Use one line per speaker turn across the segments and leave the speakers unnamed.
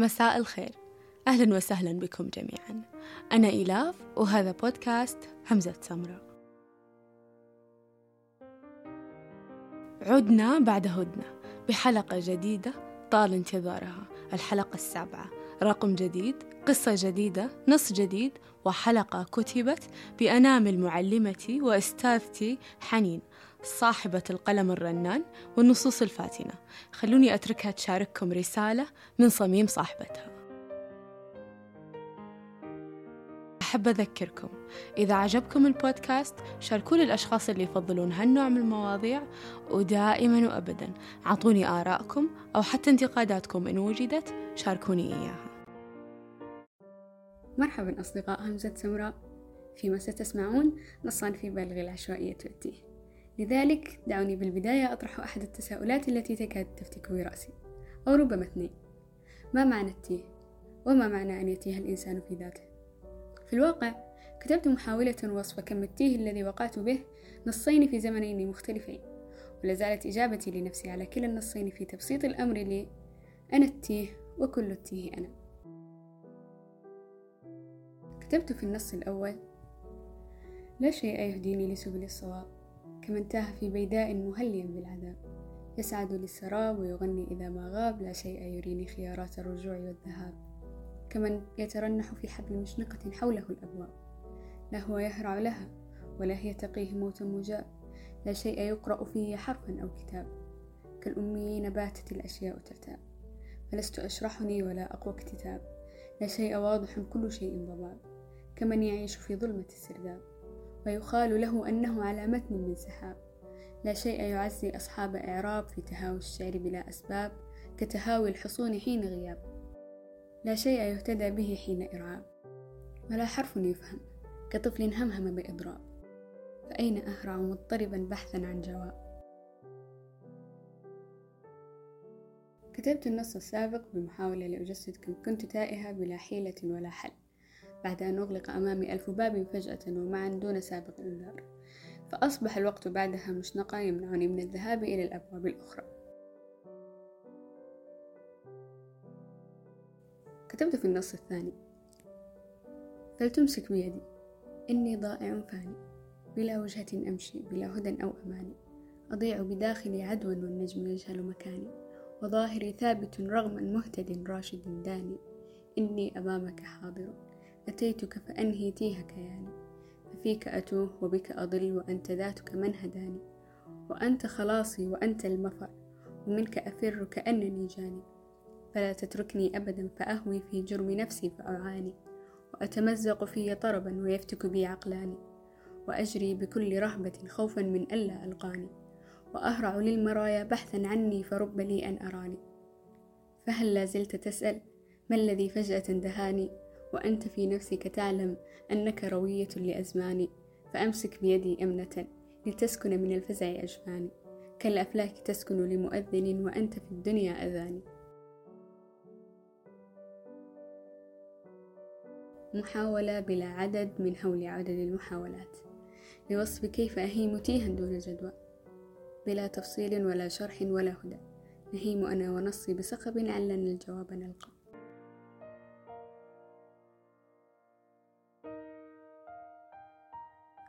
مساء الخير. أهلا وسهلا بكم جميعا. أنا إيلاف وهذا بودكاست همزة سمرة. عدنا بعد هدنة بحلقة جديدة طال انتظارها. الحلقة السابعة. رقم جديد قصة جديدة نص جديد وحلقة كتبت بأنامل معلمتي وأستاذتي حنين. صاحبة القلم الرنان والنصوص الفاتنة. خلوني أتركها تشارككم رسالة من صميم صاحبتها. أحب أذكركم إذا عجبكم البودكاست شاركوا للأشخاص اللي يفضلون هالنوع من المواضيع ودائما وأبدا أعطوني آراءكم أو حتى انتقاداتكم إن وجدت شاركوني إياها.
مرحبا أصدقاء همزة سمراء. فيما ستسمعون نصان في بالغ العشوائية والتيه لذلك دعوني بالبداية أطرح أحد التساؤلات التي تكاد تفتك برأسي أو ربما اثنين ما معنى التيه؟ وما معنى أن يتيه الإنسان في ذاته؟ في الواقع كتبت محاولة وصف كم التيه الذي وقعت به نصين في زمنين مختلفين ولازالت إجابتي لنفسي على كلا النصين في تبسيط الأمر لي أنا التيه وكل التيه أنا كتبت في النص الأول لا شيء يهديني لسبل الصواب كمن تاه في بيداء مهليا بالعذاب. يسعد للسراب ويغني إذا ما غاب لا شيء يريني خيارات الرجوع والذهاب. كمن يترنح في حبل مشنقة حوله الأبواب. لا هو يهرع لها ولا هي تقيه موت مجاب. لا شيء يقرأ فيه حرفا أو كتاب. كالأميين باتت الأشياء ترتاب. فلست أشرحني ولا أقوى اكتتاب. لا شيء واضح كل شيء ضباب كمن يعيش في ظلمة السرداب. ويقال له أنه على متن من سحاب لا شيء يعزي أصحاب إعراب في تهاوي الشعر بلا أسباب كتهاوي الحصون حين غياب. لا شيء يهتدى به حين إرعاب. ولا حرف يفهم كطفل همهم بإضراب. فأين أهرع مضطربا بحثا عن جواب؟ كتبت النص السابق بمحاولة لأجسد كم كنت تائهة بلا حيلة ولا حل. بعد أن أغلق أمامي ألف باب فجأة ومعا دون سابق إنذار. فأصبح الوقت بعدها مشنقا يمنعني من الذهاب إلى الأبواب الأخرى. كتبت في النص الثاني. فلتمسك بيدي. إني ضائع فاني. بلا وجهة أمشي بلا هدى أو أماني. أضيع بداخلي عدوا والنجم يجهل مكاني. وظاهري ثابت رغما مهتد راشد داني. إني أمامك حاضر. أتيتك فأنهي تيه كياني ففيك أتوه وبك أضل وأنت ذاتك من هداني وأنت خلاصي وأنت المفر ومنك أفر كأنني جاني. فلا تتركني أبدا فأهوي في جرم نفسي فأعاني. وأتمزق في طربا ويفتك بي عقلاني. وأجري بكل رهبة خوفا من ألا ألقاني. وأهرع للمرايا بحثا عني فرب لي أن أراني. فهل لا زلت تسأل ما الذي فجأة دهاني؟ وأنت في نفسك تعلم أنك روية لأزماني فأمسك بيدي أمنة لتسكن من الفزع أجفاني. كالأفلاك تسكن لمؤذن وأنت في الدنيا أذاني. محاولة بلا عدد من حول عدد المحاولات. لوصف كيف أهيم تيها دون جدوى. بلا تفصيل ولا شرح ولا هدى. نهيم أنا ونصي بصخب علنا الجواب نلقى.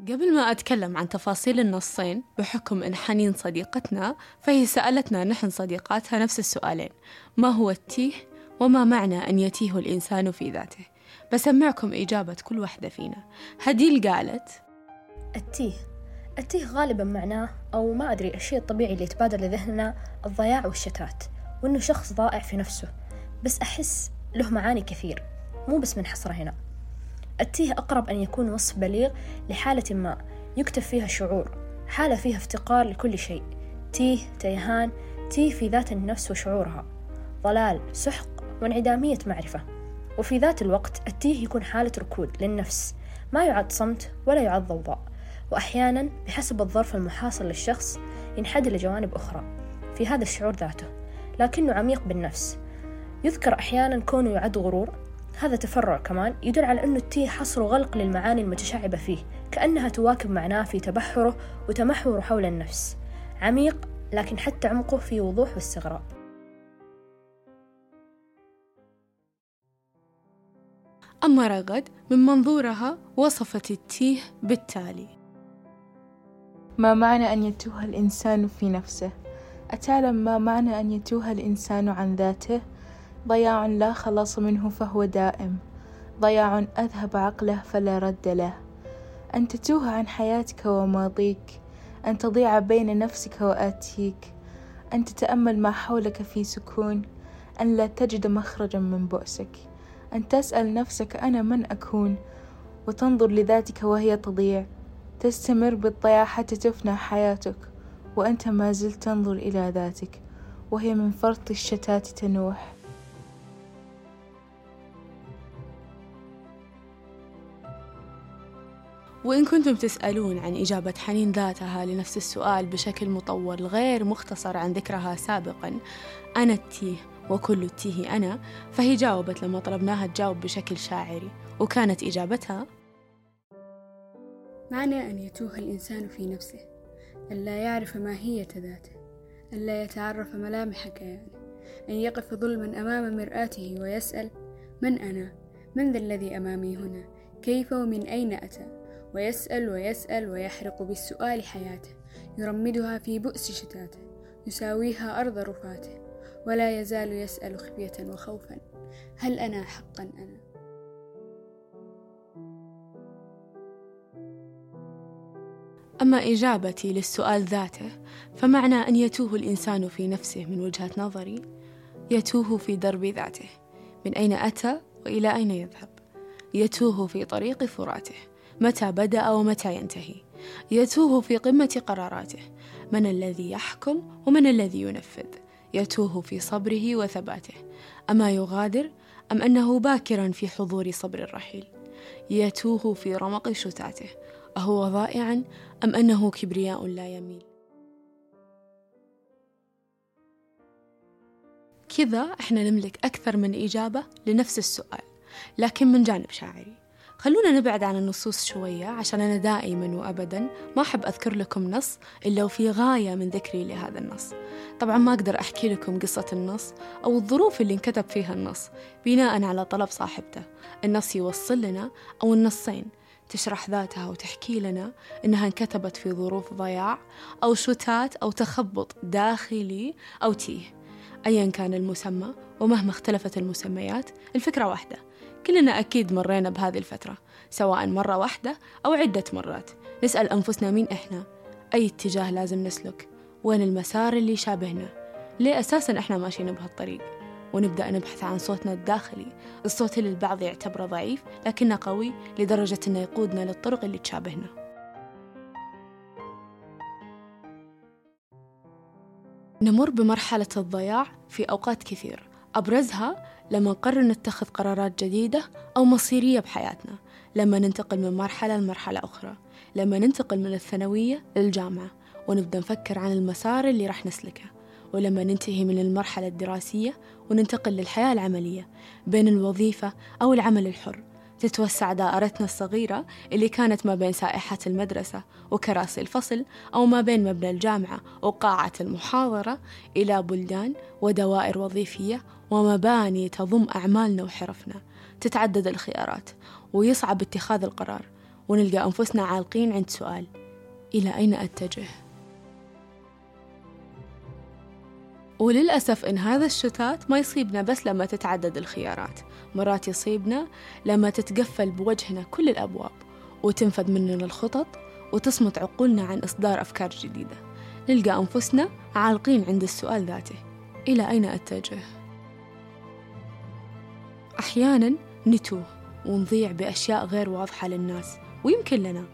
قبل ما أتكلم عن تفاصيل النصين بحكم إن حنين صديقتنا فهي سألتنا نحن صديقاتها نفس السؤالين. ما هو التيه؟ وما معنى أن يتيه الإنسان في ذاته؟ بسمعكم إجابة كل واحدة فينا. هديل قالت
التيه. التيه غالبا معناه أو ما أدري الشيء الطبيعي اللي يتبادر لذهننا الضياع والشتات وإنه شخص ضائع في نفسه. بس أحس له معاني كثير مو بس منحصرة هنا. التيه أقرب أن يكون وصف بليغ لحالة ما يكتب فيها شعور حالة فيها افتقار لكل شيء. تيه تيهان تيه في ذات النفس وشعورها. ضلال سحق وانعدامية معرفة. وفي ذات الوقت التيه يكون حالة ركود للنفس. ما يعد صمت ولا يعد ضوضاء. وأحيانا بحسب الظرف المحاصر للشخص ينحدر لجوانب أخرى في هذا الشعور ذاته لكنه عميق بالنفس. يذكر أحيانا كونه يعد غرور هذا تفرع كمان يدل على أنه التيه حصر وغلق للمعاني المتشعبة فيه كأنها تواكب معناه في تبحره وتمحوره حول النفس عميق لكن حتى عمقه في وضوح واستغراب
أما رغد من منظورها وصفت التيه بالتالي
ما معنى أن يتوه الإنسان في نفسه؟ أتعلم ما معنى أن يتوه الإنسان عن ذاته؟ ضياع لا خلاص منه فهو دائم. ضياع أذهب عقله فلا رد له. أن تتوه عن حياتك وماضيك. أن تضيع بين نفسك وآتيك. أن تتأمل ما حولك في سكون. أن لا تجد مخرجا من بؤسك. أن تسأل نفسك أنا من أكون؟ وتنظر لذاتك وهي تضيع. تستمر بالضياع حتى تفنى حياتك. وأنت ما زلت تنظر إلى ذاتك. وهي من فرط الشتات تنوح.
وإن كنتم تسألون عن إجابة حنين ذاتها لنفس السؤال بشكل مطول غير مختصر عن ذكرها سابقا أنا التيه وكل التيه أنا فهي جاوبت لما طلبناها تجاوب بشكل شاعري وكانت إجابتها
معنى أن يتوه الإنسان في نفسه أن لا يعرف ماهية ذاته أن لا يتعرف ملامح كيانه أن يقف ظلما أمام مرآته ويسأل من أنا؟ من ذا الذي أمامي هنا؟ كيف ومن أين أتى؟ ويسأل ويسأل ويحرق بالسؤال حياته يرمدها في بؤس شتاته يساويها أرض رفاته ولا يزال يسأل خفية وخوفا هل أنا حقا أنا؟
أما إجابتي للسؤال ذاته فمعنى أن يتوه الإنسان في نفسه من وجهة نظري يتوه في درب ذاته من أين أتى وإلى أين يذهب يتوه في طريق فراته متى بدأ ومتى ينتهي. يتوه في قمة قراراته. من الذي يحكم ومن الذي ينفذ. يتوه في صبره وثباته. أما يغادر؟ أم أنه باكرا في حضور صبر الرحيل؟ يتوه في رمق شتاته. أهو ضائعا؟ أم أنه كبرياء لا يميل؟ كذا إحنا نملك أكثر من إجابة لنفس السؤال لكن من جانب شاعري. خلونا نبعد عن النصوص شوية عشان أنا دائما وأبدا ما أحب أذكر لكم نص إلا وفي غاية من ذكري لهذا النص. طبعا ما أقدر أحكي لكم قصة النص أو الظروف اللي انكتب فيها النص بناء على طلب صاحبته. النص يوصل لنا أو النصين تشرح ذاتها وتحكي لنا إنها انكتبت في ظروف ضياع أو شتات أو تخبط داخلي أو تيه. أيا كان المسمى ومهما اختلفت المسميات الفكرة واحدة. كلنا أكيد مرينا بهذه الفترة سواء مرة واحدة أو عدة مرات. نسأل أنفسنا مين إحنا؟ أي اتجاه لازم نسلك؟ وين المسار اللي يشابهنا؟ ليه أساسا إحنا ماشيين بهالطريق؟ ونبدأ نبحث عن صوتنا الداخلي. الصوت اللي البعض يعتبره ضعيف لكنه قوي لدرجة أنه يقودنا للطرق اللي تشابهنا. نمر بمرحلة الضياع في أوقات كثير. أبرزها لما نقرر نتخذ قرارات جديدة أو مصيرية بحياتنا. لما ننتقل من مرحلة لمرحلة أخرى. لما ننتقل من الثانوية للجامعة. ونبدأ نفكر عن المسار اللي راح نسلكه. ولما ننتهي من المرحلة الدراسية وننتقل للحياة العملية بين الوظيفة أو العمل الحر. تتوسع دائرتنا الصغيرة اللي كانت ما بين سائحة المدرسة وكراسي الفصل أو ما بين مبنى الجامعة وقاعة المحاضرة إلى بلدان ودوائر وظيفية ومباني تضم أعمالنا وحرفنا تتعدد الخيارات ويصعب اتخاذ القرار ونلقى أنفسنا عالقين عند سؤال إلى أين أتجه؟ وللأسف إن هذا الشتات ما يصيبنا بس لما تتعدد الخيارات. مرات يصيبنا لما تتقفل بوجهنا كل الأبواب وتنفذ مننا الخطط وتصمت عقولنا عن إصدار أفكار جديدة. نلقى أنفسنا عالقين عند السؤال ذاته. إلى أين أتجه؟ أحيانا نتوه ونضيع بأشياء غير واضحة للناس ويمكن لنا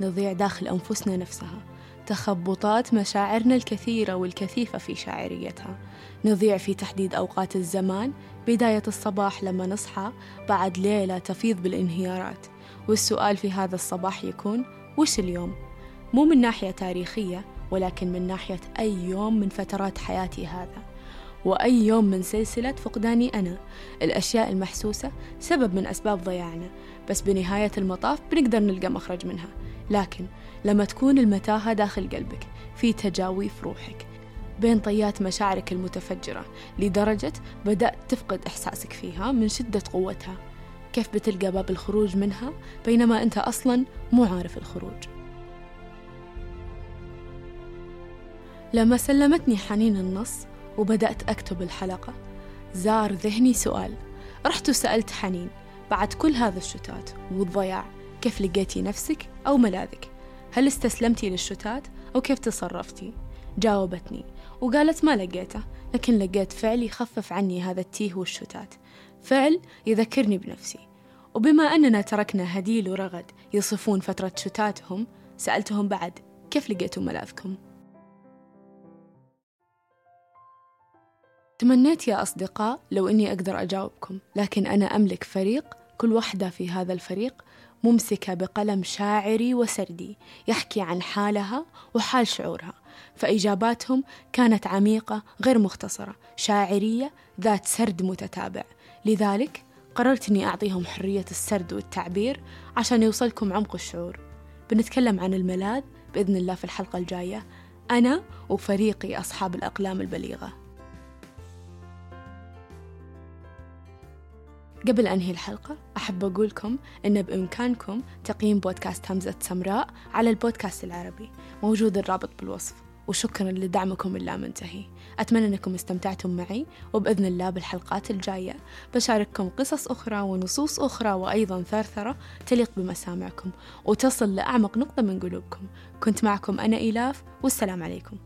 نضيع داخل أنفسنا نفسها. تخبطات مشاعرنا الكثيرة والكثيفة في شاعريتها. نضيع في تحديد أوقات الزمان بداية الصباح لما نصحى بعد ليلة تفيض بالانهيارات. والسؤال في هذا الصباح يكون وش اليوم؟ مو من ناحية تاريخية ولكن من ناحية أي يوم من فترات حياتي هذا. وأي يوم من سلسلة فقداني أنا. الأشياء المحسوسة سبب من أسباب ضياعنا. بس بنهاية المطاف بنقدر نلقى مخرج منها. لكن لما تكون المتاهة داخل قلبك في تجاويف روحك بين طيات مشاعرك المتفجرة لدرجة بدأت تفقد إحساسك فيها من شدة قوتها. كيف بتلقى باب الخروج منها بينما أنت أصلا مو عارف الخروج؟ لما سلمتني حنين النص وبدأت أكتب الحلقة زار ذهني سؤال. رحت وسألت حنين بعد كل هذا الشتات والضياع كيف لقيتي نفسك أو ملاذك؟ هل استسلمتي للشتات أو كيف تصرفتي؟ جاوبتني. وقالت ما لقيته لكن لقيت فعل يخفف عني هذا التيه والشتات. فعل يذكرني بنفسي. وبما أننا تركنا هديل ورغد يصفون فترة شتاتهم سألتهم بعد كيف لقيتوا ملاذكم؟ تمنيت يا أصدقاء لو إني أقدر أجاوبكم لكن أنا أملك فريق كل وحدة في هذا الفريق ممسكة بقلم شاعري وسردي يحكي عن حالها وحال شعورها. فإجاباتهم كانت عميقة غير مختصرة شاعرية ذات سرد متتابع. لذلك قررت أني أعطيهم حرية السرد والتعبير عشان يوصلكم عمق الشعور. بنتكلم عن الملاذ بإذن الله في الحلقة الجاية. أنا وفريقي أصحاب الأقلام البليغة. قبل أنهي الحلقة أحب أقولكم أن بإمكانكم تقييم بودكاست همزة سمراء على البودكاست العربي. موجود الرابط بالوصف. وشكرا لدعمكم اللامنتهي أتمنى أنكم استمتعتم معي وبإذن الله بالحلقات الجاية. بشارككم قصص أخرى ونصوص أخرى وأيضا ثرثرة تليق بمسامعكم. وتصل لأعمق نقطة من قلوبكم. كنت معكم أنا إيلاف والسلام عليكم.